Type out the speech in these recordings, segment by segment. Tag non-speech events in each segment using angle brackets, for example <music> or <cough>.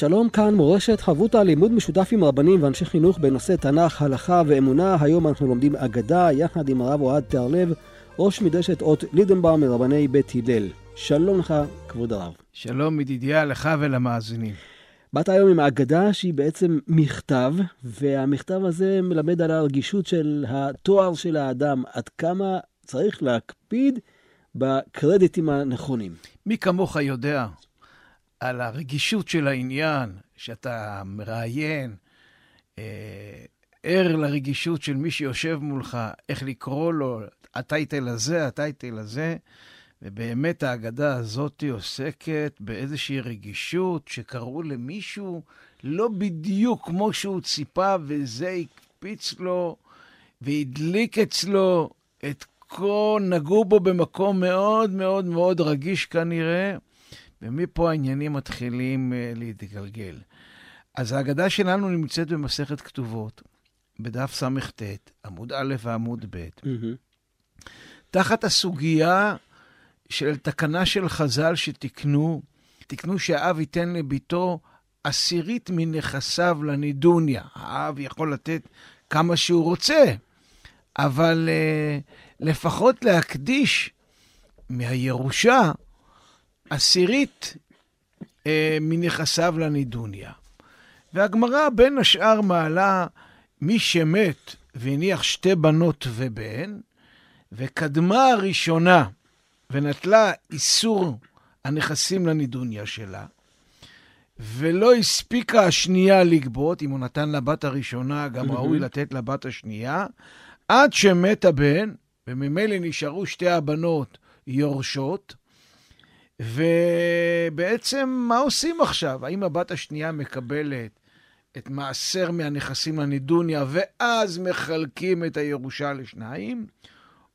שלום כאן מורשת חברותא לימוד משותף עם רבנים ואנשי חינוך בנושא תנ"ך, הלכה ואמונה. היום אנחנו לומדים אגדה יחד עם הרב אוהד תיארלב, ראש מדרשת אות לידנבר מרבני בית הלל. שלום לך, כבוד הרב. שלום ידידיה לך ולמאזינים. באת היום עם אגדה שהיא בעצם מכתב, והמכתב הזה מלמד על הרגישות של התואר של האדם, עד כמה צריך להקפיד בקרדיטים הנכונים. מי כמוך יודע על הרגישות של העניין, שאתה מראיין, אה, ער לרגישות של מי שיושב מולך, איך לקרוא לו, הטייטל הזה, הטייטל הזה, ובאמת ההגדה הזאת עוסקת באיזושהי רגישות שקראו למישהו לא בדיוק כמו שהוא ציפה, וזה הקפיץ לו והדליק אצלו את כל, נגעו בו במקום מאוד מאוד מאוד רגיש כנראה. ומפה העניינים מתחילים uh, להתגלגל. אז ההגדה שלנו נמצאת במסכת כתובות, בדף סט, עמוד א' ועמוד ב', mm-hmm. תחת הסוגיה של תקנה של חז"ל שתיקנו, תיקנו שהאב ייתן לביתו עשירית מנכסיו לנידוניה. האב יכול לתת כמה שהוא רוצה, אבל uh, לפחות להקדיש מהירושה עשירית אה, מנכסיו לנידוניה. והגמרא בין השאר מעלה מי שמת והניח שתי בנות ובן, וקדמה הראשונה ונטלה איסור הנכסים לנידוניה שלה, ולא הספיקה השנייה לגבות, אם הוא נתן לבת הראשונה, גם ראוי לתת לבת השנייה, עד שמת הבן, וממילא נשארו שתי הבנות יורשות, ובעצם, מה עושים עכשיו? האם הבת השנייה מקבלת את מעשר מהנכסים לנידוניה, ואז מחלקים את הירושה לשניים,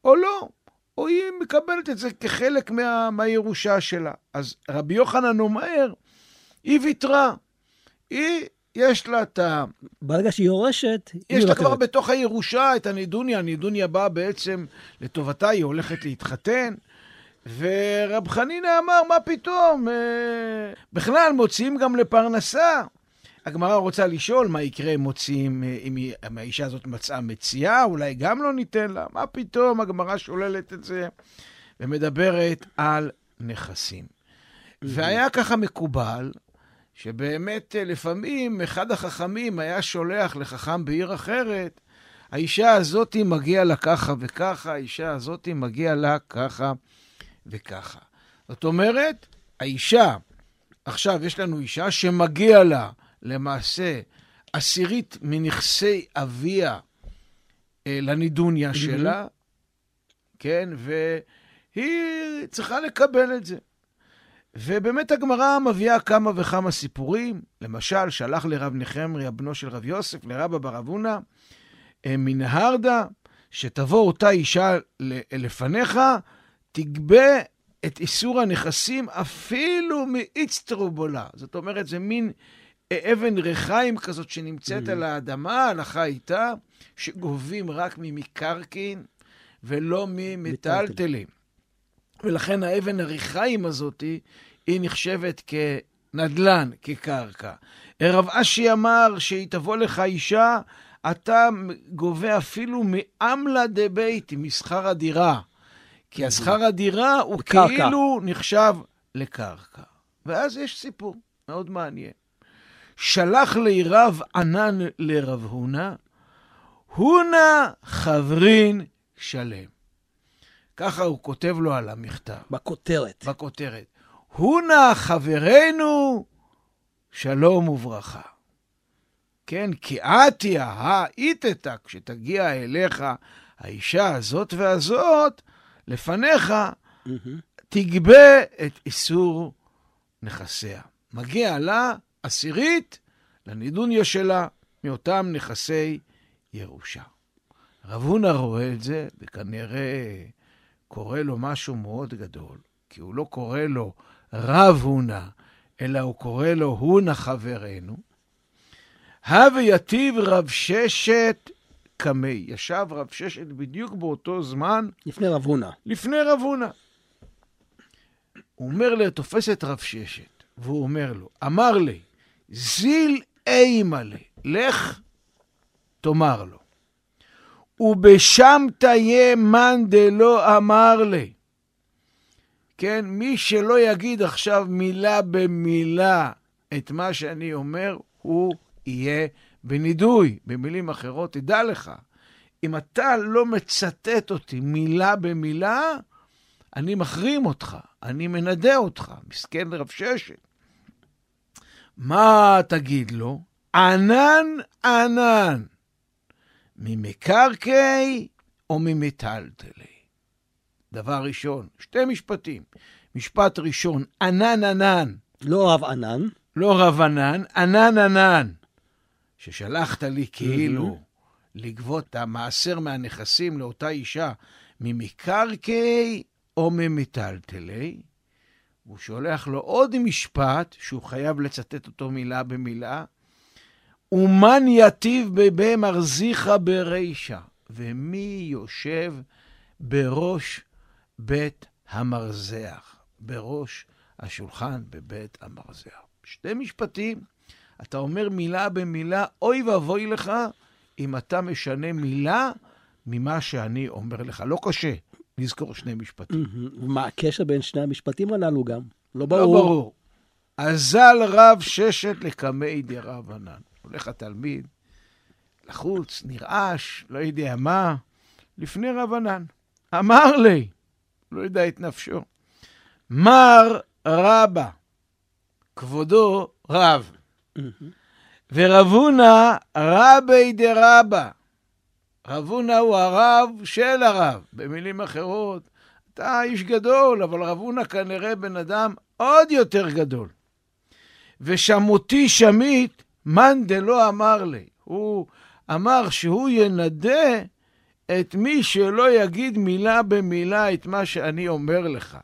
או לא? או היא מקבלת את זה כחלק מה, מהירושה שלה. אז רבי יוחנן אומר, היא ויתרה. היא, יש לה את ה... ברגע שהיא יורשת, היא יש לה כבר בתוך הירושה את הנידוניה. הנידוניה באה בעצם לטובתה, היא הולכת להתחתן. ורב חנינא אמר, מה פתאום? אה, בכלל, מוציאים גם לפרנסה. הגמרא רוצה לשאול מה יקרה אם מוציאים, אה, אם האישה הזאת מצאה מציאה, אולי גם לא ניתן לה. מה פתאום? הגמרא שוללת את זה ומדברת על נכסים. והיה ככה מקובל, שבאמת אה, לפעמים אחד החכמים היה שולח לחכם בעיר אחרת, האישה הזאתי מגיע לה ככה וככה, האישה הזאתי מגיע לה ככה וככה. זאת אומרת, האישה, עכשיו יש לנו אישה שמגיע לה למעשה עשירית מנכסי אביה אה, לנידוניה שלה, כן, והיא צריכה לקבל את זה. ובאמת הגמרא מביאה כמה וכמה סיפורים. למשל, שלח לרב נחמיה, בנו של רב יוסף, לרבא בר אבונה, אה, מנהרדה, שתבוא אותה אישה לפניך, תגבה את איסור הנכסים אפילו מאיצטרובולה. זאת אומרת, זה מין אבן ריחיים כזאת שנמצאת mm-hmm. על האדמה, ההלכה הייתה שגובים רק ממקרקעין ולא ממטלטלים. ולכן האבן הריחיים הזאת היא נחשבת כנדלן, כקרקע. רב אשי אמר שהיא תבוא לך אישה, אתה גובה אפילו מעמלה דביתי, משכר הדירה. כי השכר הדירה הוא קרקע. כאילו נחשב לקרקע. ואז יש סיפור מאוד מעניין. שלח לי רב ענן לרב הונא, הונא חברין שלם. ככה הוא כותב לו על המכתב. בכותרת. בכותרת. הונא חברנו, שלום וברכה. כן, כי עתיה האיתתא, כשתגיע אליך האישה הזאת והזאת לפניך תגבה את איסור נכסיה. מגיע לה עשירית לנידוניה שלה מאותם נכסי ירושה. רב הונא רואה את זה, וכנראה קורה לו משהו מאוד גדול, כי הוא לא קורא לו רב הונא, אלא הוא קורא לו הונא חברנו. הווה יתיב רב ששת קמי. ישב רב ששת בדיוק באותו זמן. לפני רב הונא. לפני רב הונא. הוא אומר לי, תופס את רב ששת, והוא אומר לו, אמר לי, זיל אימה לי, לך תאמר לו. ובשם תהיה מאן דלא אמר לי. כן, מי שלא יגיד עכשיו מילה במילה את מה שאני אומר, הוא יהיה בנידוי. במילים אחרות, תדע לך, אם אתה לא מצטט אותי מילה במילה, אני מחרים אותך, אני מנדה אותך. מסכן רב ששת. מה תגיד לו? ענן ענן, ממקרקעי או ממטלטלי? דבר ראשון, שתי משפטים. משפט ראשון, ענן ענן. לא רב ענן. לא רב ענן, ענן ענן. ששלחת לי כאילו לגבות את המעשר מהנכסים לאותה אישה ממקרקעי או ממטלטלי, הוא שולח לו עוד משפט שהוא חייב לצטט אותו מילה במילה, ומן יטיב בבי מרזיך ברישה, ומי יושב בראש בית המרזח, בראש השולחן בבית המרזח. שתי משפטים, אתה אומר מילה במילה, אוי ואבוי לך אם אתה משנה מילה ממה שאני אומר לך. לא קשה לזכור שני משפטים. מה הקשר בין שני המשפטים הללו גם? לא ברור. לא ברור. אזל רב ששת לקמי דרב ענן. הולך התלמיד לחוץ, נרעש, לא יודע מה, לפני רב ענן. אמר לי, לא יודע את נפשו, מר רבא, כבודו רב, ורב הונא רבי דרבא. רב הונא הוא הרב של הרב. במילים אחרות, אתה איש גדול, אבל רב הונא כנראה בן אדם עוד יותר גדול. ושמותי שמית, מאן דלא אמר לי. הוא אמר שהוא ינדה את מי שלא יגיד מילה במילה את מה שאני אומר לך.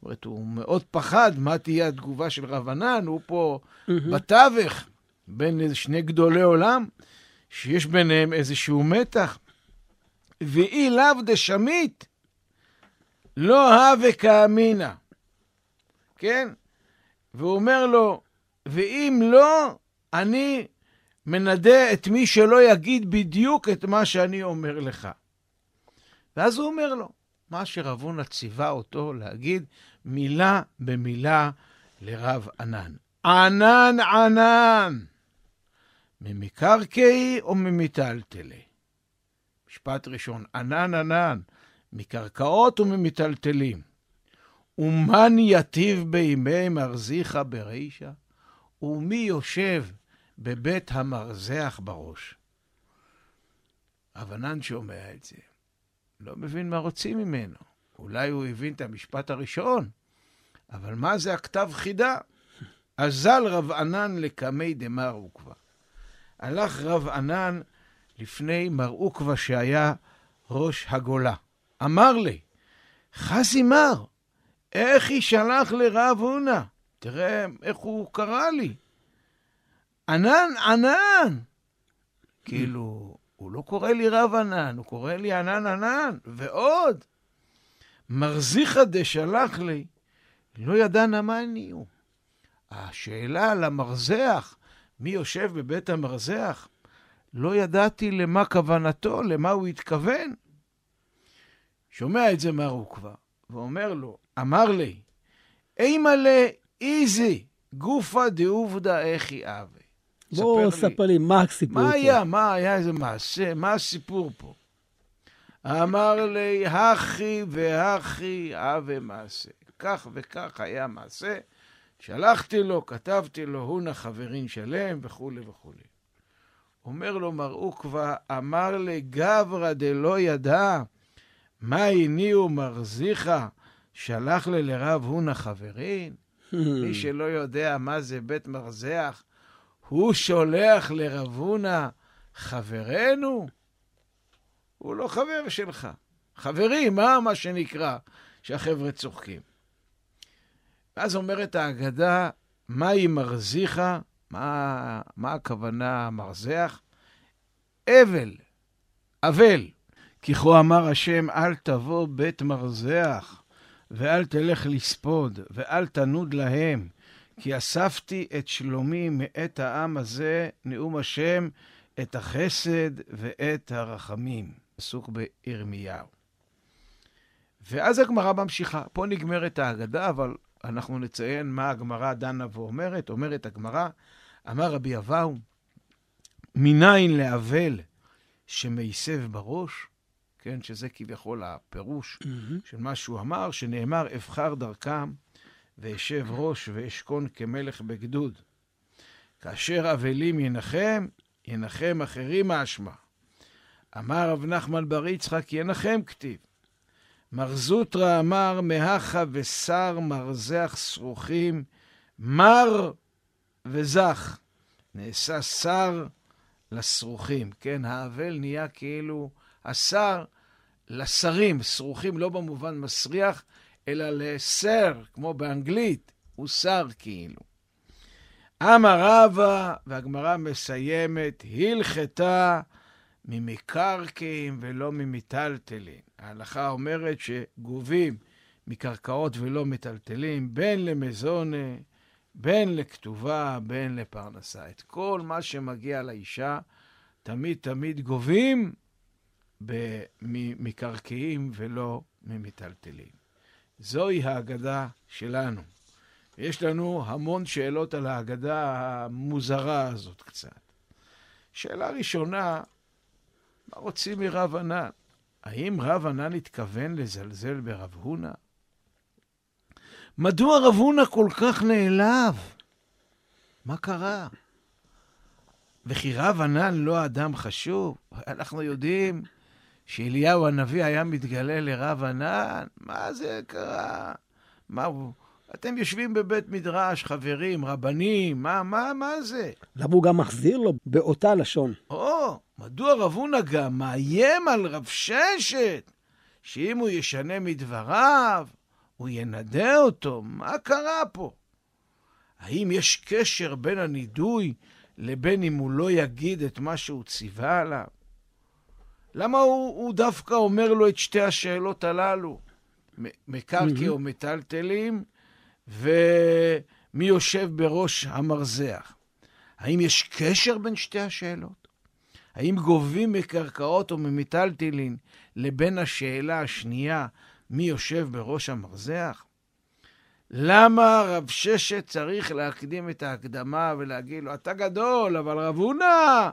זאת אומרת, הוא מאוד פחד מה תהיה התגובה של רב ענן, הוא פה. בתווך בין איזה שני גדולי עולם, שיש ביניהם איזשהו מתח. ואי לאו דשמית, לא הווה כאמינא. כן? והוא אומר לו, ואם לא, אני מנדה את מי שלא יגיד בדיוק את מה שאני אומר לך. ואז הוא אומר לו, מה שרב ציווה אותו להגיד מילה במילה לרב ענן. ענן ענן, ממקרקעי או ממיטלטלי? משפט ראשון, ענן ענן, מקרקעות וממיטלטלים. ומן יטיב בימי מרזיך ברישה? ומי יושב בבית המרזח בראש? אבנן שומע את זה, לא מבין מה רוצים ממנו. אולי הוא הבין את המשפט הראשון, אבל מה זה הכתב חידה? אזל רב ענן לקמי דמר עוקבא. הלך רב ענן לפני מר עוקבא שהיה ראש הגולה. אמר לי, חזי מר, איך יישלח לרב הונא? תראה איך הוא קרא לי. ענן, ענן. כאילו, הוא לא קורא לי רב ענן, הוא קורא לי ענן ענן. ועוד, מרזיחא דשלח לי, לא ידענה מה אני הוא. השאלה על המרזח, מי יושב בבית המרזח, לא ידעתי למה כוונתו, למה הוא התכוון. שומע את זה מר עוקבא, ואומר לו, אמר לי, אימא לאיזי גופא דעובדא איכי אבי. בוא ספר לי מה הסיפור מה פה. היה, מה היה איזה מעשה, מה הסיפור פה? אמר לי, הכי והכי אבי מעשה. כך וכך היה מעשה, שלחתי לו, כתבתי לו, הונה חברין שלם, וכולי וכולי. אומר לו מר עוקווה, אמר לגברא דלא ידע, מה הניעו מרזיך, שלח לי לרב הונא חברין? <laughs> מי שלא יודע מה זה בית מרזח, הוא שולח לרב הונא חברנו? הוא לא חבר שלך. חברים, מה מה שנקרא, שהחבר'ה צוחקים. ואז אומרת ההגדה, מהי מרזיך? מה, מה הכוונה מרזח? אבל, אבל, כי כה אמר השם, אל תבוא בית מרזח, ואל תלך לספוד, ואל תנוד להם, כי אספתי את שלומי מאת העם הזה, נאום השם, את החסד ואת הרחמים. פסוק בירמיהו. ואז הגמרא ממשיכה. פה נגמרת ההגדה, אבל אנחנו נציין מה הגמרא דנה ואומרת. אומרת הגמרא, אמר רבי אבאו, מניין לאבל שמייסב בראש, כן, שזה כביכול הפירוש mm-hmm. של מה שהוא אמר, שנאמר, אבחר דרכם ואשב ראש ואשכון כמלך בגדוד. כאשר אבלים ינחם, ינחם אחרים האשמה. אמר רב נחמן בר יצחק, ינחם כתיב. מר זוטרא אמר, מהכה ושר מרזח שרוכים, מר וזך. נעשה שר לשרוכים, כן? האבל נהיה כאילו השר לשרים, שרוכים לא במובן מסריח, אלא לסר, כמו באנגלית, הוא שר כאילו. אמר רבא, והגמרא מסיימת, הלכתה ממקרקעים ולא ממיטלטלין. ההלכה אומרת שגובים מקרקעות ולא מטלטלים, בין למזונה, בין לכתובה, בין לפרנסה. את כל מה שמגיע לאישה, תמיד תמיד גובים ממקרקעים ולא ממיטלטלים. זוהי ההגדה שלנו. יש לנו המון שאלות על ההגדה המוזרה הזאת קצת. שאלה ראשונה, מה רוצים מרב ענן? האם רב ענן התכוון לזלזל ברב הונא? מדוע רב הונא כל כך נעלב? מה קרה? וכי רב ענן לא אדם חשוב? אנחנו יודעים שאליהו הנביא היה מתגלה לרב ענן? מה זה קרה? מה הוא... אתם יושבים בבית מדרש, חברים, רבנים, מה, מה, מה זה? למה הוא גם מחזיר לו באותה לשון? או, מדוע רב הונא גם מאיים על רב ששת, שאם הוא ישנה מדבריו, הוא ינדה אותו? מה קרה פה? האם יש קשר בין הנידוי לבין אם הוא לא יגיד את מה שהוא ציווה עליו? למה הוא, הוא דווקא אומר לו את שתי השאלות הללו? מקרקעי או מטלטלים, ומי יושב בראש המרזח? האם יש קשר בין שתי השאלות? האם גובים מקרקעות או ממיטלטלין לבין השאלה השנייה, מי יושב בראש המרזח? למה רב ששת צריך להקדים את ההקדמה ולהגיד לו, אתה גדול, אבל רב הונא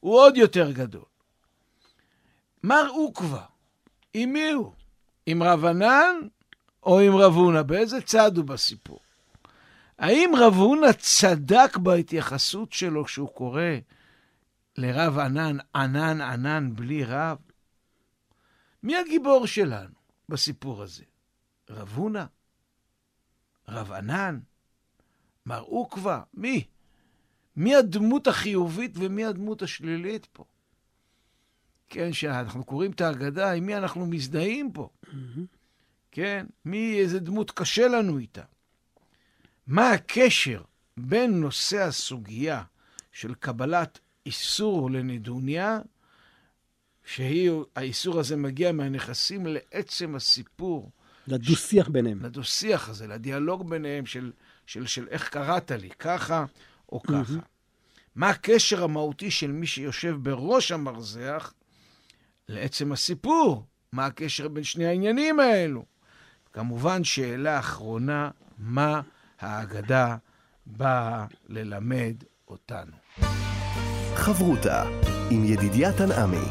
הוא עוד יותר גדול. מר עוקווה, עם מי הוא? עם רב ענן או עם רב הונא? באיזה צד הוא בסיפור? האם רב הונא צדק בהתייחסות שלו כשהוא קורא לרב ענן, ענן ענן בלי רב? מי הגיבור שלנו בסיפור הזה? רב הונא? רב ענן? מר עוקווה? מי? מי הדמות החיובית ומי הדמות השלילית פה? כן, שאנחנו קוראים את ההגדה, עם מי אנחנו מזדהים פה? כן, מי, איזה דמות קשה לנו איתה? מה הקשר בין נושא הסוגיה של קבלת איסור לנדוניה, שהאיסור הזה מגיע מהנכסים לעצם הסיפור. לדו-שיח ש... ביניהם. לדו-שיח הזה, לדיאלוג ביניהם של, של, של איך קראת לי, ככה או ככה. מה הקשר המהותי של מי שיושב בראש המרזח לעצם הסיפור? מה הקשר בין שני העניינים האלו? כמובן, שאלה אחרונה, מה ההגדה באה ללמד אותנו? חברותה עם ידידיה תנעמי.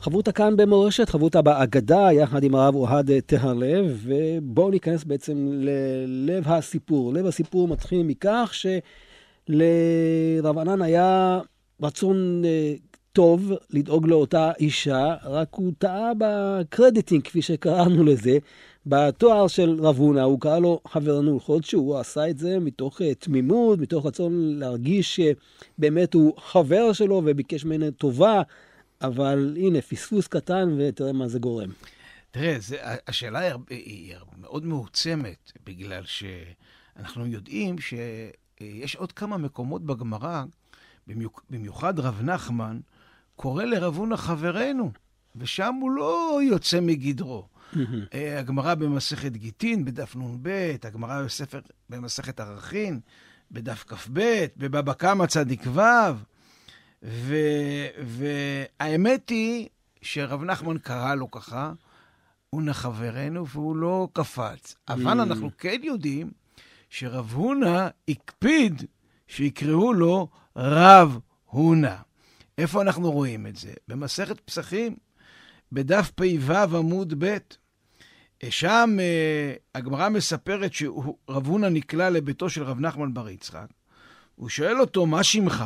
חברותה כאן במורשת, חברותה באגדה, יחד עם הרב אוהד טהרלב, ובואו ניכנס בעצם ללב הסיפור. לב הסיפור מתחיל מכך שלרב ענן היה רצון אה, טוב לדאוג לאותה אישה, רק הוא טעה בקרדיטינג, כפי שקראנו לזה, בתואר של רב הונא, הוא קרא לו חברנו, להיות שהוא עשה את זה מתוך אה, תמימות, מתוך רצון להרגיש שבאמת הוא חבר שלו וביקש ממנו טובה, אבל הנה, פספוס קטן ותראה מה זה גורם. תראה, זה, השאלה היא, היא מאוד מעוצמת, בגלל שאנחנו יודעים שיש עוד כמה מקומות בגמרא, במיוחד רב נחמן, קורא לרב הונא חברנו, ושם הוא לא יוצא מגדרו. אה, הגמרא במסכת גיטין, בדף נ"ב, הגמרא בספר, במסכת ערכין, בדף כ"ב, בבבא קמא צדיק ו', והאמת היא שרב נחמן קרא לו ככה, הונא חברנו, והוא לא קפץ. אבל אנחנו כן יודעים שרב הונא הקפיד שיקראו לו רב הונא. איפה אנחנו רואים את זה? במסכת פסחים, בדף פ"ו עמוד ב'. שם אה, הגמרא מספרת שרב הונא נקלע לביתו של רב נחמן בר יצחק. הוא שואל אותו, מה שמך?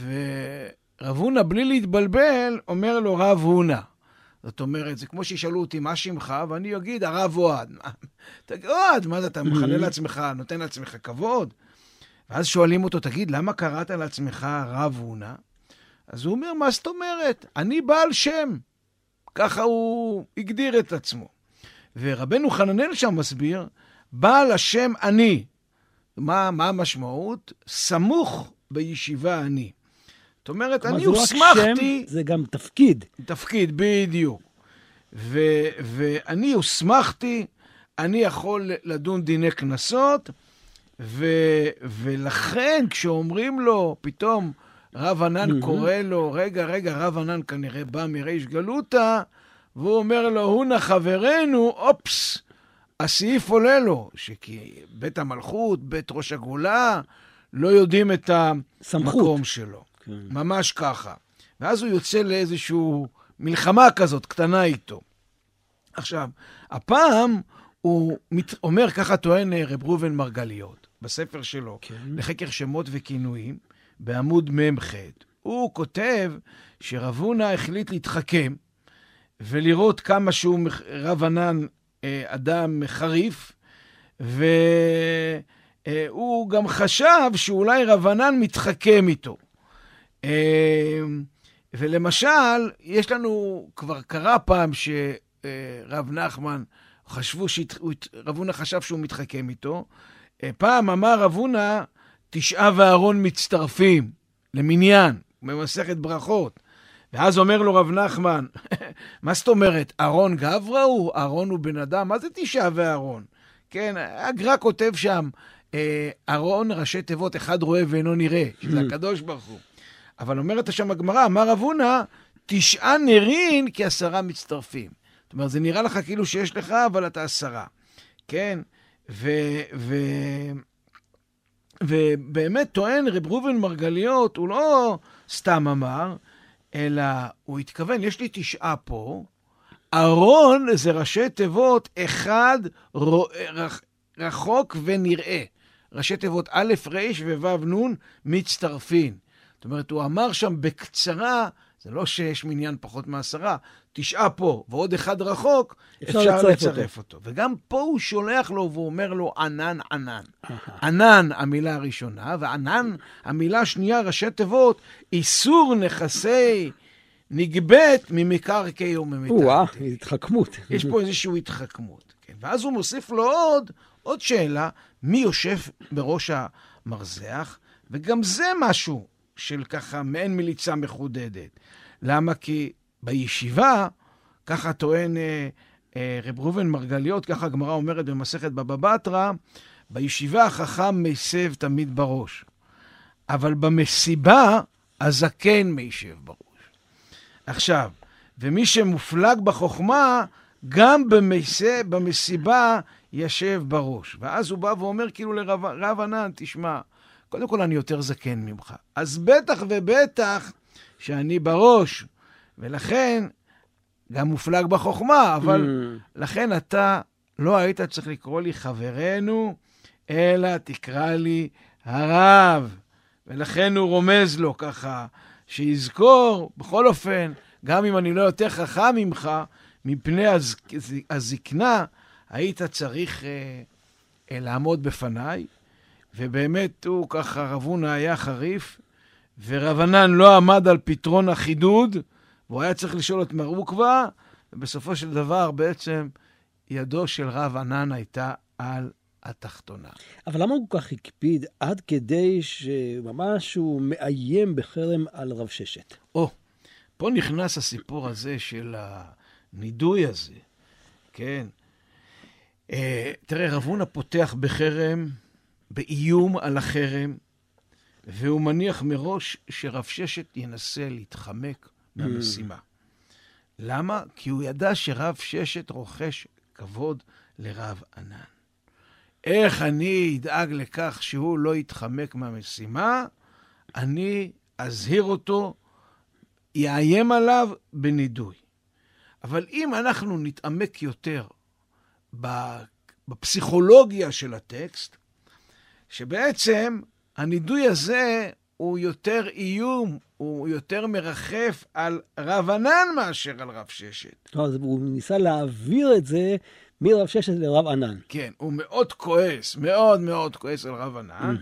ורב הונא, בלי להתבלבל, אומר לו, רב הונא. זאת אומרת, זה כמו שישאלו אותי, מה שמך? ואני אגיד, הרב אוהד. <laughs> תגיד, אוהד, מה זה, אתה מכנה לעצמך, נותן לעצמך כבוד? ואז שואלים אותו, תגיד, למה קראת לעצמך רב הונא? אז הוא אומר, מה זאת אומרת? אני בעל שם. ככה הוא הגדיר את עצמו. ורבנו חננאל שם מסביר, בעל השם אני. מה, מה המשמעות? סמוך בישיבה אני. זאת אומרת, אני הוסמכתי... שם, זה גם תפקיד. תפקיד, בדיוק. ו, ואני הוסמכתי, אני יכול לדון דיני קנסות, ו, ולכן כשאומרים לו, פתאום רב ענן mm-hmm. קורא לו, רגע, רגע, רב ענן כנראה בא מריש גלותא, והוא אומר לו, הונה חברנו, אופס, הסעיף עולה לו, שכי בית המלכות, בית ראש הגולה, לא יודעים את המקום. שלו. כן. ממש ככה. ואז הוא יוצא לאיזושהי מלחמה כזאת, קטנה איתו. עכשיו, הפעם הוא מת... אומר, ככה טוען רב ראובן מרגליות, בספר שלו, כן. לחקר שמות וכינויים, בעמוד מ"ח. הוא כותב שרב הונא החליט להתחכם ולראות כמה שהוא רב ענן אה, אדם חריף, והוא גם חשב שאולי רב ענן מתחכם איתו. אה, ולמשל, יש לנו, כבר קרה פעם שרב נחמן, חשבו שרב הונא חשב שהוא מתחכם איתו. אה, פעם אמר רב הונא, תשעה ואהרון מצטרפים למניין, במסכת ברכות. ואז אומר לו רב נחמן, <laughs> מה זאת אומרת, אהרון גברא הוא? אהרון הוא בן אדם? מה זה תשעה ואהרון? כן, הגר"א כותב שם, אה, אהרון ראשי תיבות, אחד רואה ואינו נראה, שזה הקדוש ברוך הוא. אבל אומרת שם הגמרא, אמר רב הונא, תשעה נרין כעשרה מצטרפים. זאת אומרת, זה נראה לך כאילו שיש לך, אבל אתה עשרה. כן? ו... ו... ובאמת טוען רב ראובן מרגליות, הוא לא סתם אמר, אלא הוא התכוון, יש לי תשעה פה, ארון זה ראשי תיבות אחד רחוק ונראה. ראשי תיבות א', ר' וו', נ', מצטרפין. זאת אומרת, הוא אמר שם בקצרה, זה לא שיש מניין פחות מעשרה, תשעה פה ועוד אחד רחוק, אפשר, אפשר לצרף, לצרף אותו. אותו. וגם פה הוא שולח לו והוא אומר לו ענן ענן. ענן המילה הראשונה, וענן המילה השנייה, ראשי תיבות, איסור נכסי נגבית ממקרקעי וממיטלטל. או-אה, התחכמות. יש פה איזושהי התחכמות. כן. ואז הוא מוסיף לו עוד, עוד שאלה, מי יושב בראש המרזח? וגם זה משהו של ככה מעין מליצה מחודדת. למה? כי בישיבה, ככה טוען אה, אה, רב ראובן מרגליות, ככה הגמרא אומרת במסכת בבא בתרא, בישיבה החכם מסב תמיד בראש. אבל במסיבה, הזקן מישב בראש. עכשיו, ומי שמופלג בחוכמה, גם במסה, במסיבה ישב בראש. ואז הוא בא ואומר כאילו לרב ענן, תשמע, קודם כל אני יותר זקן ממך. אז בטח ובטח שאני בראש, ולכן גם מופלג בחוכמה, אבל mm. לכן אתה לא היית צריך לקרוא לי חברנו, אלא תקרא לי הרב. ולכן הוא רומז לו ככה, שיזכור, בכל אופן, גם אם אני לא יותר חכם ממך, מפני הז... הזקנה, היית צריך אה, אה, לעמוד בפניי. ובאמת הוא ככה, רב הונא היה חריף, ורבנן לא עמד על פתרון החידוד, והוא היה צריך לשאול את מר עוקווה, ובסופו של דבר בעצם ידו של רב ענן הייתה על התחתונה. אבל למה הוא כל כך הקפיד עד כדי שממש הוא מאיים בחרם על רב ששת? או, פה נכנס הסיפור הזה של הנידוי הזה, כן? אה, תראה, רב הונא פותח בחרם, באיום על החרם, והוא מניח מראש שרב ששת ינסה להתחמק מהמשימה. למה? כי הוא ידע שרב ששת רוכש כבוד לרב ענן. איך אני אדאג לכך שהוא לא יתחמק מהמשימה? אני אזהיר אותו, יאיים עליו בנידוי. אבל אם אנחנו נתעמק יותר בפסיכולוגיה של הטקסט, שבעצם הנידוי הזה הוא יותר איום, הוא יותר מרחף על רב ענן מאשר על רב ששת. לא, הוא ניסה להעביר את זה מרב ששת לרב ענן. כן, הוא מאוד כועס, מאוד מאוד כועס על רב ענן,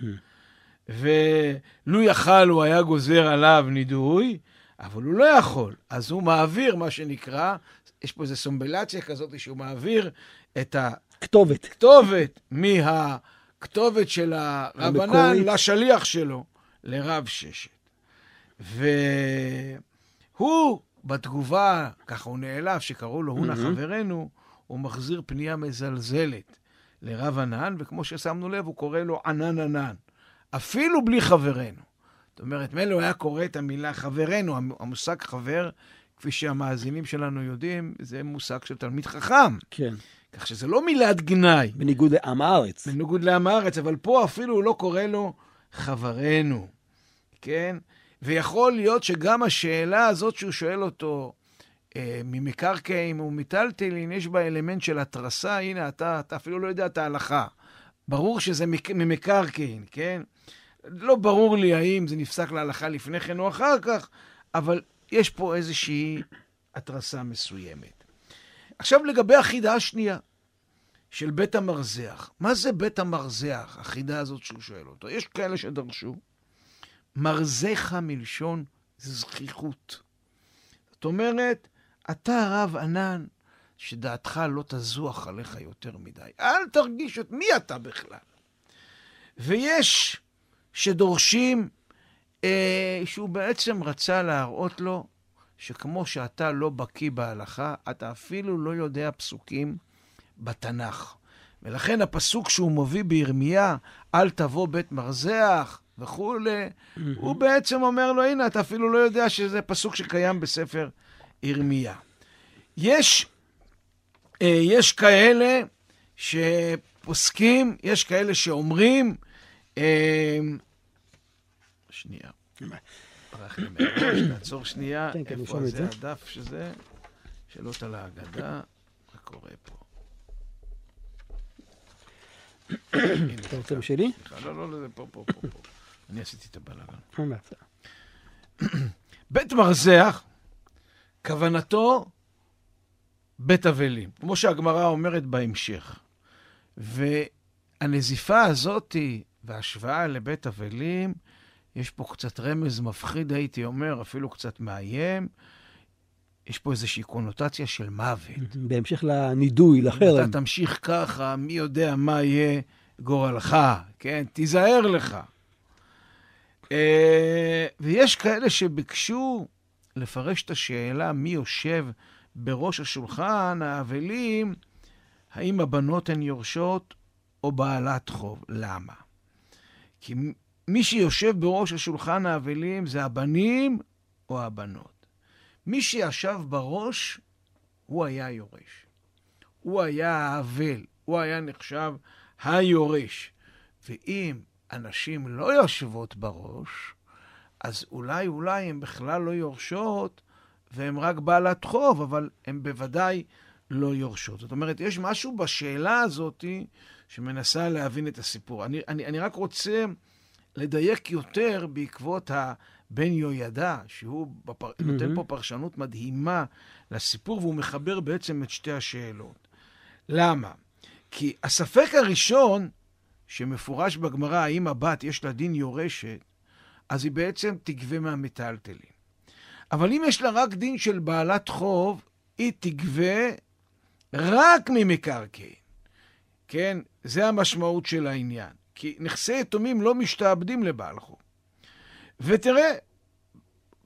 ולו יכל הוא היה גוזר עליו נידוי, אבל הוא לא יכול. אז הוא מעביר מה שנקרא, יש פה איזו סומבלציה כזאת שהוא מעביר את הכתובת. כתובת מהכתובת של הרב ענן לשליח שלו, לרב ששת. והוא, בתגובה, ככה הוא נעלב, שקראו לו הונה חברנו, הוא מחזיר פנייה מזלזלת לרב ענן, וכמו ששמנו לב, הוא קורא לו ענן ענן. אפילו בלי חברנו. זאת אומרת, מילא הוא היה קורא את המילה חברנו, המושג חבר, כפי שהמאזינים שלנו יודעים, זה מושג של תלמיד חכם. כן. כך שזה לא מילת גנאי. בניגוד לעם הארץ. בניגוד לעם הארץ, אבל פה אפילו הוא לא קורא לו חברנו, כן? ויכול להיות שגם השאלה הזאת שהוא שואל אותו, אה, ממקרקעין ומיטלטלין, יש בה אלמנט של התרסה, הנה, אתה, אתה אפילו לא יודע את ההלכה. ברור שזה ממקרקעין, כן? לא ברור לי האם זה נפסק להלכה לפני כן או אחר כך, אבל יש פה איזושהי התרסה מסוימת. עכשיו לגבי החידה השנייה של בית המרזח. מה זה בית המרזח, החידה הזאת שהוא שואל אותו? יש כאלה שדרשו. מרזחה מלשון זכיחות. זאת אומרת, אתה רב ענן, שדעתך לא תזוח עליך יותר מדי. אל תרגיש את מי אתה בכלל. ויש שדורשים אה, שהוא בעצם רצה להראות לו שכמו שאתה לא בקיא בהלכה, אתה אפילו לא יודע פסוקים בתנ"ך. ולכן הפסוק שהוא מביא בירמיה, אל תבוא בית מרזח וכולי. הוא בעצם אומר לו, הנה, אתה אפילו לא יודע שזה פסוק שקיים בספר ירמיה. יש, אה, יש כאלה שפוסקים, יש כאלה שאומרים, אה, שנייה. מראש, תעצור שנייה. כן, כן, איפה זה הדף שזה? שאלות על ההגדה, מה קורה פה? אתה רוצה בשלי? לא, לא, לא, פה, פה, פה. אני עשיתי את הבלאגן. בית מרזח, כוונתו בית אבלים, כמו שהגמרא אומרת בהמשך. והנזיפה הזאתי וההשוואה לבית אבלים, יש פה קצת רמז מפחיד, הייתי אומר, אפילו קצת מאיים. יש פה איזושהי קונוטציה של מוות. בהמשך לנידוי, לחרם. אתה תמשיך ככה, מי יודע מה יהיה גורלך, כן? תיזהר לך. אה, ויש כאלה שביקשו לפרש את השאלה מי יושב בראש השולחן האבלים, האם הבנות הן יורשות או בעלת חוב. למה? כי מי שיושב בראש השולחן האבלים זה הבנים או הבנות. מי שישב בראש, הוא היה יורש. הוא היה האבל, הוא היה נחשב היורש. ואם הנשים לא יושבות בראש, אז אולי, אולי הן בכלל לא יורשות, והן רק בעלת חוב, אבל הן בוודאי לא יורשות. זאת אומרת, יש משהו בשאלה הזאת שמנסה להבין את הסיפור. אני, אני, אני רק רוצה לדייק יותר בעקבות הבן יהוידע, שהוא בפר... mm-hmm. נותן פה פרשנות מדהימה לסיפור, והוא מחבר בעצם את שתי השאלות. למה? כי הספק הראשון, שמפורש בגמרא, האם הבת יש לה דין יורשת, אז היא בעצם תגבה מהמטלטלים. אבל אם יש לה רק דין של בעלת חוב, היא תגבה רק ממקרקעין. כן? זה המשמעות של העניין. כי נכסי יתומים לא משתעבדים לבעל חוב. ותראה,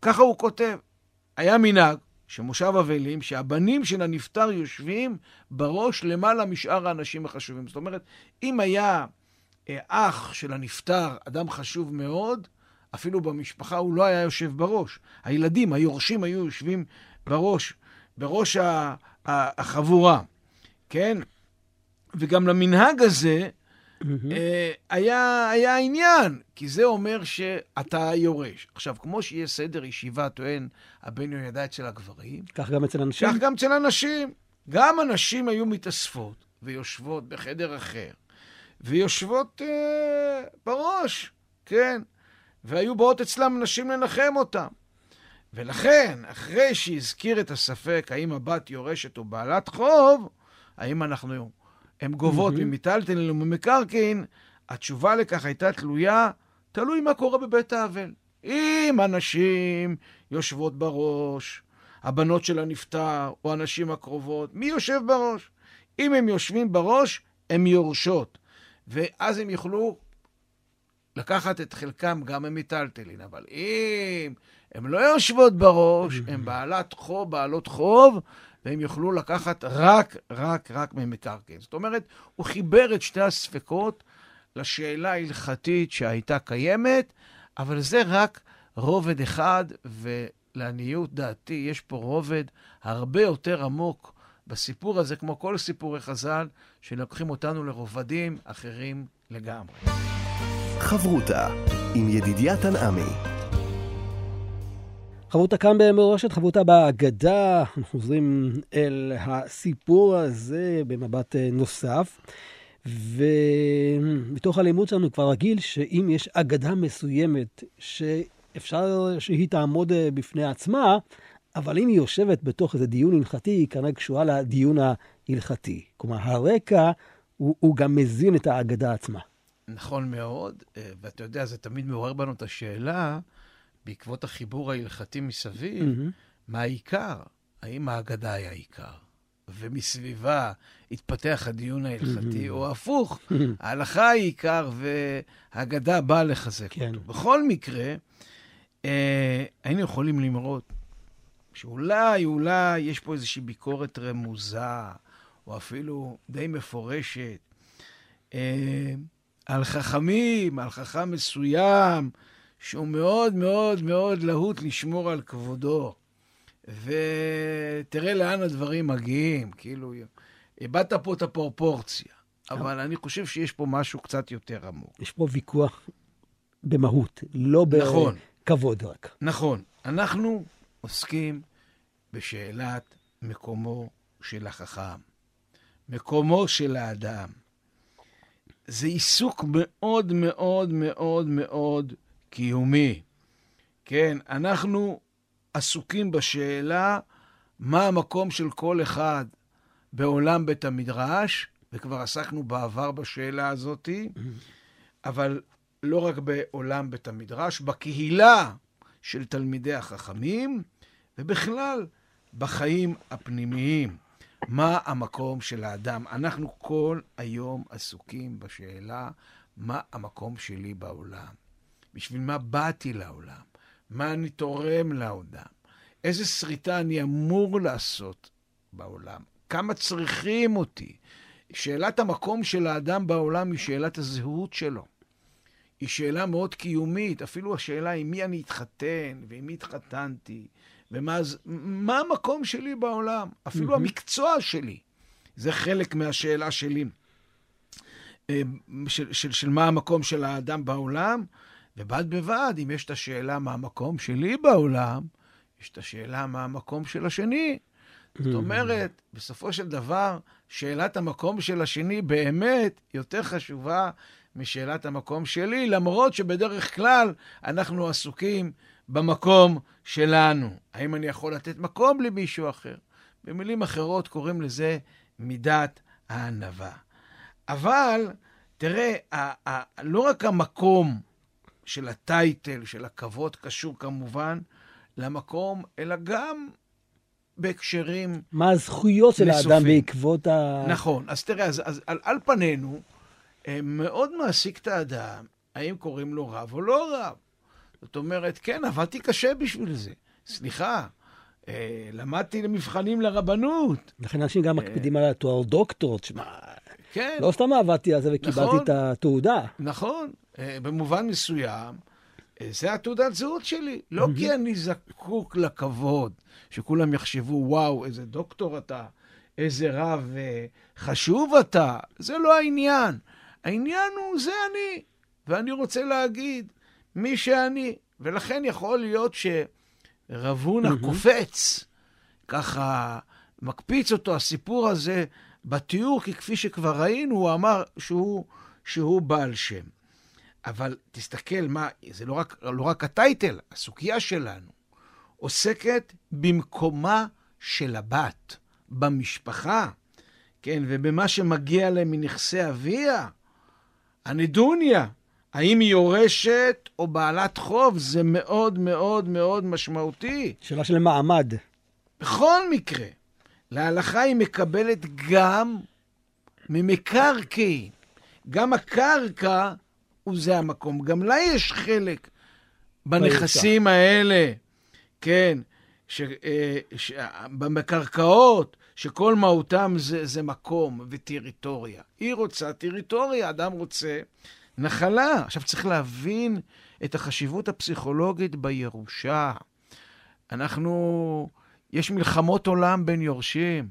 ככה הוא כותב, היה מנהג שמושב אבלים, שהבנים של הנפטר יושבים בראש למעלה משאר האנשים החשובים. זאת אומרת, אם היה אה, אח של הנפטר, אדם חשוב מאוד, אפילו במשפחה הוא לא היה יושב בראש. הילדים, היורשים היו יושבים בראש, בראש החבורה, כן? וגם למנהג הזה. היה, היה עניין, כי זה אומר שאתה יורש. עכשיו, כמו שיש סדר ישיבה, טוען הבן יהוידע אצל הגברים, כך גם אצל הנשים? כך גם אצל הנשים. גם הנשים היו מתאספות ויושבות בחדר אחר, ויושבות אה, בראש, כן? והיו באות אצלם נשים לנחם אותם. ולכן, אחרי שהזכיר את הספק האם הבת יורשת או בעלת חוב, האם אנחנו, הן גובות ממיטלטלין וממקרקעין, התשובה לכך הייתה תלויה, תלוי מה קורה בבית האבל. אם הנשים יושבות בראש, הבנות של הנפטר או הנשים הקרובות, מי יושב בראש? אם הם יושבים בראש, הן יורשות. ואז הם יוכלו לקחת את חלקם גם ממיטלטלין. אבל אם הן לא יושבות בראש, הן בעלת חוב, בעלות חוב, והם יוכלו לקחת רק, רק, רק ממקרקעין. זאת אומרת, הוא חיבר את שתי הספקות לשאלה ההלכתית שהייתה קיימת, אבל זה רק רובד אחד, ולעניות דעתי, יש פה רובד הרבה יותר עמוק בסיפור הזה, כמו כל סיפורי חז"ל, שלוקחים אותנו לרובדים אחרים לגמרי. חברותה עם ידידיה תנעמי. חברותה כאן במורשת, חברותה בהגדה. אנחנו חוזרים אל הסיפור הזה במבט אה, נוסף. ומתוך הלימוד שלנו כבר רגיל שאם יש אגדה מסוימת שאפשר שהיא תעמוד אה, בפני עצמה, אבל אם היא יושבת בתוך איזה דיון הלכתי, היא כנראה קשורה לדיון ההלכתי. כלומר, הרקע הוא, הוא גם מזין את האגדה עצמה. נכון מאוד, אה, ואתה יודע, זה תמיד מעורר בנו את השאלה, בעקבות החיבור ההלכתי מסביב, mm-hmm. מה העיקר? האם ההגדה היה עיקר? ומסביבה התפתח הדיון ההלכתי, mm-hmm. או הפוך. ההלכה היא עיקר וההגדה באה לחזק כן. אותו. בכל מקרה, אה, היינו יכולים למרות שאולי, אולי יש פה איזושהי ביקורת רמוזה, או אפילו די מפורשת, אה, על חכמים, על חכם מסוים, שהוא מאוד מאוד מאוד להוט לשמור על כבודו. ותראה לאן הדברים מגיעים, כאילו, איבדת פה את הפרופורציה. אבל אני חושב שיש פה משהו קצת יותר עמוק. יש פה ויכוח במהות, לא נכון, בכבוד רק. נכון. אנחנו עוסקים בשאלת מקומו של החכם, מקומו של האדם. זה עיסוק מאוד מאוד מאוד מאוד קיומי. כן, אנחנו עסוקים בשאלה מה המקום של כל אחד בעולם בית המדרש, וכבר עסקנו בעבר בשאלה הזאת, אבל לא רק בעולם בית המדרש, בקהילה של תלמידי החכמים, ובכלל בחיים הפנימיים. מה המקום של האדם? אנחנו כל היום עסוקים בשאלה מה המקום שלי בעולם. בשביל מה באתי לעולם? מה אני תורם לעולם? איזה שריטה אני אמור לעשות בעולם? כמה צריכים אותי? שאלת המקום של האדם בעולם היא שאלת הזהות שלו. היא שאלה מאוד קיומית, אפילו השאלה עם מי אני אתחתן ועם מי התחתנתי, ומה מה המקום שלי בעולם, אפילו המקצוע שלי. זה חלק מהשאלה שלי, אה, של, של, של מה המקום של האדם בעולם, ובד בבד, אם יש את השאלה מה המקום שלי בעולם, יש את השאלה מה המקום של השני. זאת אומרת, בסופו של דבר, שאלת המקום של השני באמת יותר חשובה משאלת המקום שלי, למרות שבדרך כלל אנחנו עסוקים במקום שלנו. האם אני יכול לתת מקום למישהו אחר? במילים אחרות קוראים לזה מידת הענווה. אבל, תראה, לא רק המקום של הטייטל, של הכבוד, קשור כמובן למקום, אלא גם בהקשרים מה הזכויות של האדם בעקבות ה... נכון. אז תראה, אז, אז על, על פנינו, אה, מאוד מעסיק את האדם, האם קוראים לו רב או לא רב. זאת אומרת, כן, עבדתי קשה בשביל זה. סליחה, אה, למדתי למבחנים לרבנות. לכן אנשים גם מקפידים על התואר דוקטור. תשמע, כן. לא סתם עבדתי על זה וקיבלתי נכון, את התעודה. נכון, במובן מסוים, אה, זה התעודת זהות שלי. לא כי אני זקוק לכבוד, שכולם יחשבו, וואו, איזה דוקטור אתה, איזה רב חשוב אתה. זה לא העניין. העניין הוא, זה אני. ואני רוצה להגיד, מי שאני. ולכן יכול להיות שרב קופץ, ככה מקפיץ אותו הסיפור הזה בתיאור, כי כפי שכבר ראינו, הוא אמר שהוא, שהוא בעל שם. אבל תסתכל, מה, זה לא רק, לא רק הטייטל, הסוגיה שלנו עוסקת במקומה של הבת, במשפחה, כן, ובמה שמגיע להם מנכסי אביה. הנדוניה, האם היא יורשת או בעלת חוב, זה מאוד מאוד מאוד משמעותי. שאלה של מעמד. בכל מקרה, להלכה היא מקבלת גם ממקרקעין. גם הקרקע הוא זה המקום. גם לה יש חלק בנכסים האלה, כן, ש, אה, ש, בקרקעות, שכל מהותם זה, זה מקום וטריטוריה. היא רוצה טריטוריה, אדם רוצה נחלה. עכשיו צריך להבין את החשיבות הפסיכולוגית בירושה. אנחנו, יש מלחמות עולם בין יורשים,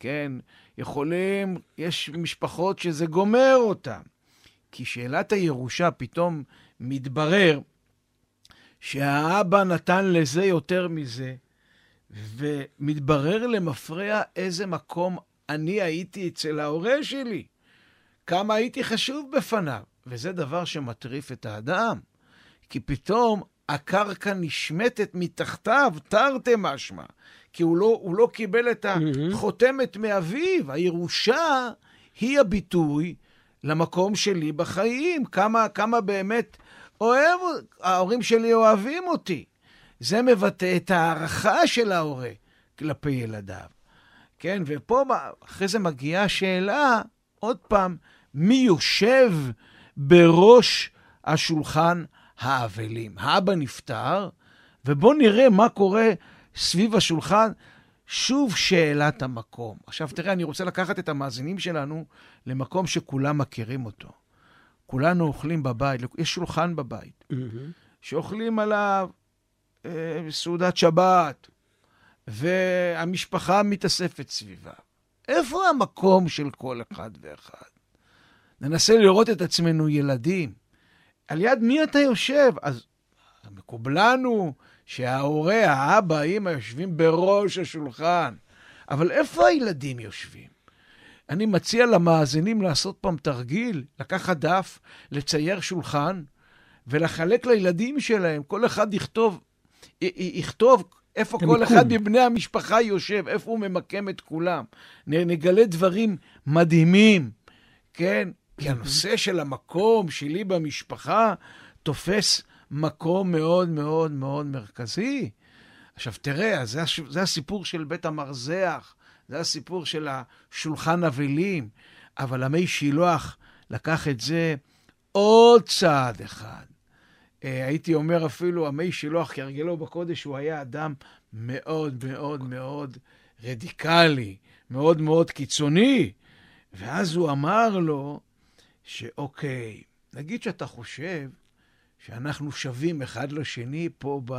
כן? יכולים, יש משפחות שזה גומר אותן. כי שאלת הירושה פתאום מתברר שהאבא נתן לזה יותר מזה, ומתברר למפרע איזה מקום אני הייתי אצל ההורה שלי, כמה הייתי חשוב בפניו. וזה דבר שמטריף את האדם, כי פתאום הקרקע נשמטת מתחתיו, תרתי משמע, כי הוא לא, הוא לא קיבל את החותמת מאביו. הירושה היא הביטוי למקום שלי בחיים, כמה, כמה באמת אוהב, ההורים שלי אוהבים אותי. זה מבטא את ההערכה של ההורה כלפי ילדיו. כן, ופה אחרי זה מגיעה השאלה, עוד פעם, מי יושב בראש השולחן האבלים. האבא נפטר, ובואו נראה מה קורה סביב השולחן. שוב שאלת המקום. עכשיו תראה, אני רוצה לקחת את המאזינים שלנו למקום שכולם מכירים אותו. כולנו אוכלים בבית, יש שולחן בבית, mm-hmm. שאוכלים עליו אה, סעודת שבת, והמשפחה מתאספת סביבה. איפה המקום של כל אחד ואחד? ננסה לראות את עצמנו ילדים. על יד מי אתה יושב? אז מקובלנו שההורה, האבא, האמא, יושבים בראש השולחן. אבל איפה הילדים יושבים? אני מציע למאזינים לעשות פעם תרגיל, לקחת דף, לצייר שולחן ולחלק לילדים שלהם. כל אחד יכתוב, יכתוב איפה כל אחד מבני המשפחה יושב, איפה הוא ממקם את כולם. נגלה דברים מדהימים, כן? כי הנושא של המקום שלי במשפחה תופס מקום מאוד מאוד מאוד מרכזי. עכשיו, תראה, זה, זה הסיפור של בית המרזח, זה הסיפור של השולחן אבלים, אבל עמי שילוח לקח את זה עוד צעד אחד. אה, הייתי אומר אפילו, עמי שילוח, כהרגלו בקודש, הוא היה אדם מאוד מאוד מאוד רדיקלי, מאוד מאוד קיצוני. ואז הוא אמר לו, שאוקיי, נגיד שאתה חושב שאנחנו שווים אחד לשני פה ב...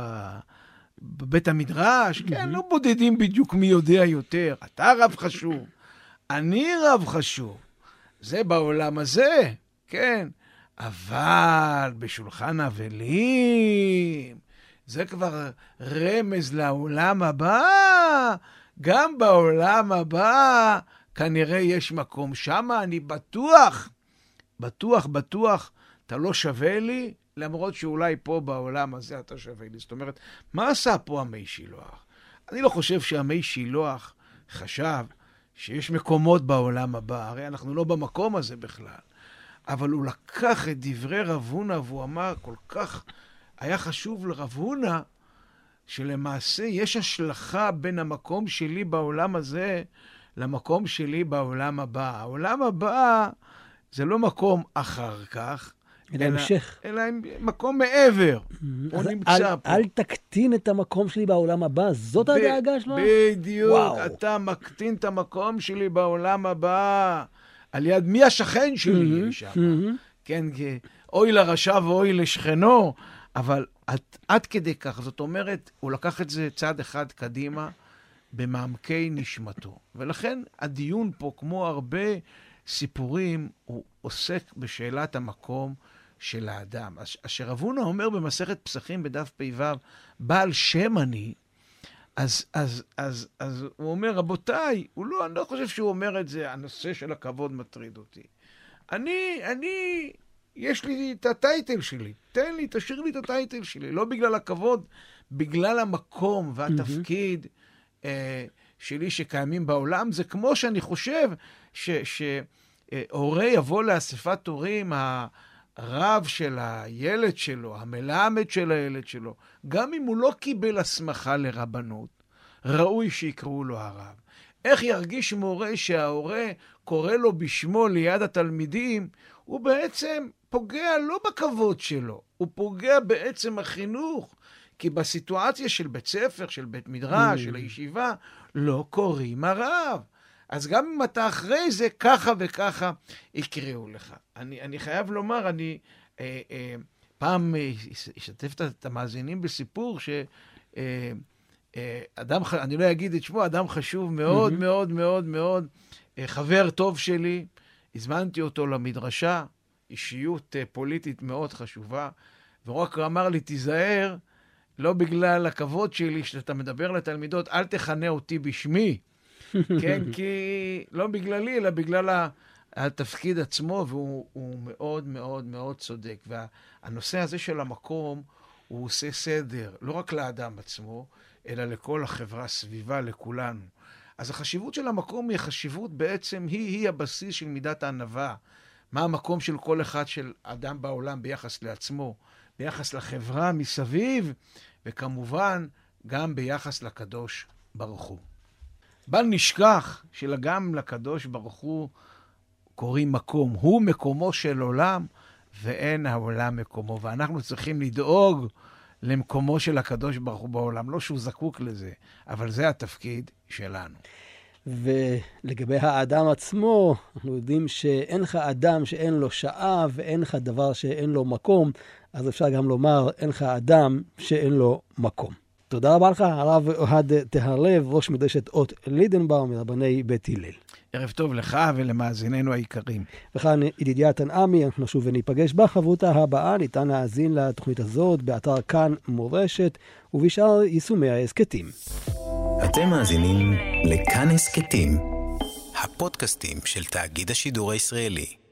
בבית המדרש. כן, לא בודדים בדיוק מי יודע יותר. אתה רב חשוב, אני רב חשוב. זה בעולם הזה, כן. אבל בשולחן אבלים, זה כבר רמז לעולם הבא. גם בעולם הבא כנראה יש מקום. שם אני בטוח בטוח, בטוח, אתה לא שווה לי, למרות שאולי פה בעולם הזה אתה שווה לי. זאת אומרת, מה עשה פה המי שילוח? אני לא חושב שהמי שילוח חשב שיש מקומות בעולם הבא, הרי אנחנו לא במקום הזה בכלל. אבל הוא לקח את דברי רב הונא והוא אמר, כל כך היה חשוב לרב הונא, שלמעשה יש השלכה בין המקום שלי בעולם הזה למקום שלי בעולם הבא. העולם הבא זה לא מקום אחר כך, אלא המשך. אלא מקום מעבר. הוא נמצא אל, פה. אל תקטין את המקום שלי בעולם הבא, זאת הדאגה שלו? בדיוק. אתה מקטין את המקום שלי בעולם הבא. על יד מי השכן שלי מהמם, שם. מהמם. כן, אוי לרשע ואוי לשכנו, אבל עד כדי כך. זאת אומרת, הוא לקח את זה צעד אחד קדימה במעמקי נשמתו. ולכן הדיון פה, כמו הרבה סיפורים, הוא עוסק בשאלת המקום של האדם. אש- אשר רב הונא אומר במסכת פסחים בדף פ"ו, בעל שם אני, אז, אז, אז, אז הוא אומר, רבותיי, הוא לא, אני לא חושב שהוא אומר את זה, הנושא של הכבוד מטריד אותי. אני, אני, יש לי את הטייטל שלי, תן לי, תשאיר לי את הטייטל שלי, לא בגלל הכבוד, בגלל המקום והתפקיד אה, שלי שקיימים בעולם. זה כמו שאני חושב שהורה יבוא לאספת הורים, הרב של הילד שלו, המלמד של הילד שלו, גם אם הוא לא קיבל הסמכה לרבנות, ראוי שיקראו לו הרב. איך ירגיש מורה שההורה קורא לו בשמו ליד התלמידים, הוא בעצם פוגע לא בכבוד שלו, הוא פוגע בעצם החינוך. כי בסיטואציה של בית ספר, של בית מדרש, של הישיבה, לא קוראים הרב. אז גם אם אתה אחרי זה, ככה וככה יקראו לך. אני, אני חייב לומר, אני אה, אה, פעם אה, אשתף את המאזינים בסיפור ש... אה, אה, אדם, אני לא אגיד את שמו, אדם חשוב מאוד מהמם. מאוד מאוד מאוד, אה, חבר טוב שלי, הזמנתי אותו למדרשה, אישיות אה, פוליטית מאוד חשובה, והוא רק אמר לי, תיזהר, לא בגלל הכבוד שלי שאתה מדבר לתלמידות, אל תכנה אותי בשמי, כן? כי לא בגללי, אלא בגלל ה- התפקיד עצמו, והוא הוא מאוד מאוד מאוד צודק. והנושא הזה של המקום, הוא עושה סדר, לא רק לאדם עצמו, אלא לכל החברה סביבה, לכולנו. אז החשיבות של המקום היא החשיבות בעצם, היא-היא הבסיס של מידת הענווה. מה המקום של כל אחד של אדם בעולם ביחס לעצמו, ביחס לחברה מסביב, וכמובן, גם ביחס לקדוש ברוך הוא. בל נשכח שגם לקדוש ברוך הוא קוראים מקום. הוא מקומו של עולם, ואין העולם מקומו. ואנחנו צריכים לדאוג למקומו של הקדוש ברוך הוא בעולם. לא שהוא זקוק לזה, אבל זה התפקיד שלנו. ולגבי האדם עצמו, אנחנו יודעים שאין לך אדם שאין לו שעה ואין לך דבר שאין לו מקום, אז אפשר גם לומר, אין לך אדם שאין לו מקום. תודה רבה לך, הרב אוהד טהרלב, ראש מדרשת אות לידנבאום מרבני בית הלל. ערב טוב לך ולמאזיננו היקרים. וכאן ידידיה תנעמי, אנחנו נשוב וניפגש בחברותה הבאה. ניתן להאזין לתוכנית הזאת באתר כאן מורשת ובשאר יישומי ההסכתים. אתם מאזינים לכאן הסכתים, הפודקאסטים של תאגיד השידור הישראלי.